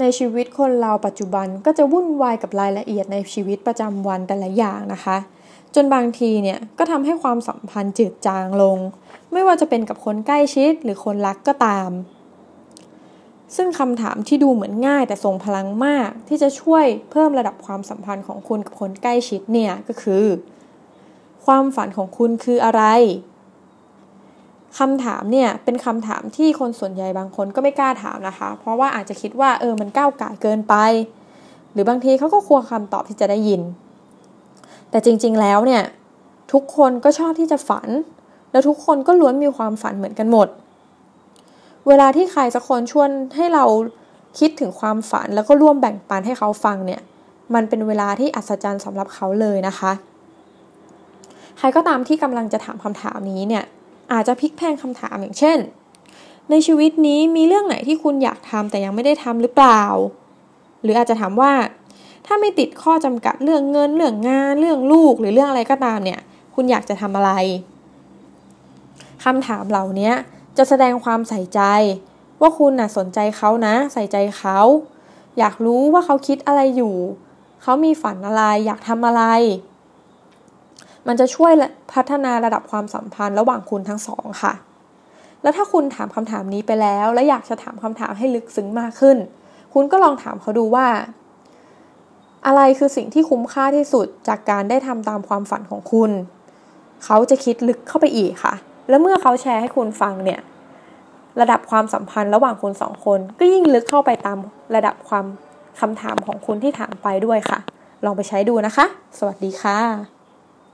ในชีวิตคนเราปัจจุบันก็จะวุ่นวายกับรายละเอียดในชีวิตประจำวันแต่ละอย่างนะคะ จนบางทีเนี่ยก็ทำให้ความสัมพันธ์จืดจางลง ไม่ว่าจะเป็นกับคนใกล้ชิดหรือคนรักก็ตาม ซึ่งคำถามที่ดูเหมือนง่ายแต่ทรงพลังมากที่จะช่วยเพิ่มระดับความสัมพันธ์ของคุณกับคนใกล้ชิดเนี่ยก็คือ ความฝันของคุณคืออะไร คำถามเนี่ยเป็นคำถามที่คนส่วนใหญ่บางคนก็ไม่กล้าถามนะคะ เพราะว่าอาจจะคิดว่าเออมันก้าวไก่เกินไป หรือบางทีเขาก็ครัวคำตอบที่จะได้ยิน แต่จริงๆแล้วเนี่ยทุกคนก็ชอบที่จะฝัน แล้วทุกคนก็ล้วนมีความฝันเหมือนกันหมด เวลาที่ใครสักคนชวนให้เราคิดถึงความฝันแล้วก็ร่วมแบ่งปันให้เขาฟังเนี่ย มันเป็นเวลาที่อัศจรรย์สำหรับเขาเลยนะคะ ใครก็ตามที่กำลังจะถามคำถามนี้เนี่ย อาจจะพลิกแพงคำถามอย่างเช่น ในชีวิตนี้มีเรื่องไหนที่คุณอยากทำแต่ยังไม่ได้ทำหรือเปล่า หรืออาจจะถามว่า ถ้าไม่ติดข้อจำกัดเรื่องเงินเรื่องงานเรื่องลูกหรือเรื่องอะไรก็ตามเนี่ย คุณอยากจะทำอะไรคำถามเหล่านี้จะแสดงความใส่ใจ ว่าคุณน่ะสนใจเขานะ ใส่ใจเขา อยากรู้ว่าเขาคิดอะไรอยู่ เขามีฝันอะไร อยากทำอะไร มันจะช่วยพัฒนาระดับความสัมพันธ์ระหว่างคุณทั้งสองค่ะ แล้วถ้าคุณถามคำถามนี้ไปแล้ว และอยากจะถามคำถามให้ลึกซึ้งมากขึ้น คุณก็ลองถามเขาดูว่า อะไรคือสิ่งที่คุ้มค่าที่สุดจากการได้ทำตามความฝันของคุณ เขาจะคิดลึกเข้าไปอีกค่ะ แล้วเมื่อเขาแชร์ให้คุณฟังเนี่ยระดับความสัมพันธ์ระหว่างคุณสองคน ก็ยิ่งลึกเข้าไปตามระดับความคำถามของคุณที่ถามไปด้วยค่ะ ลองไปใช้ดูนะคะ สวัสดีค่ะ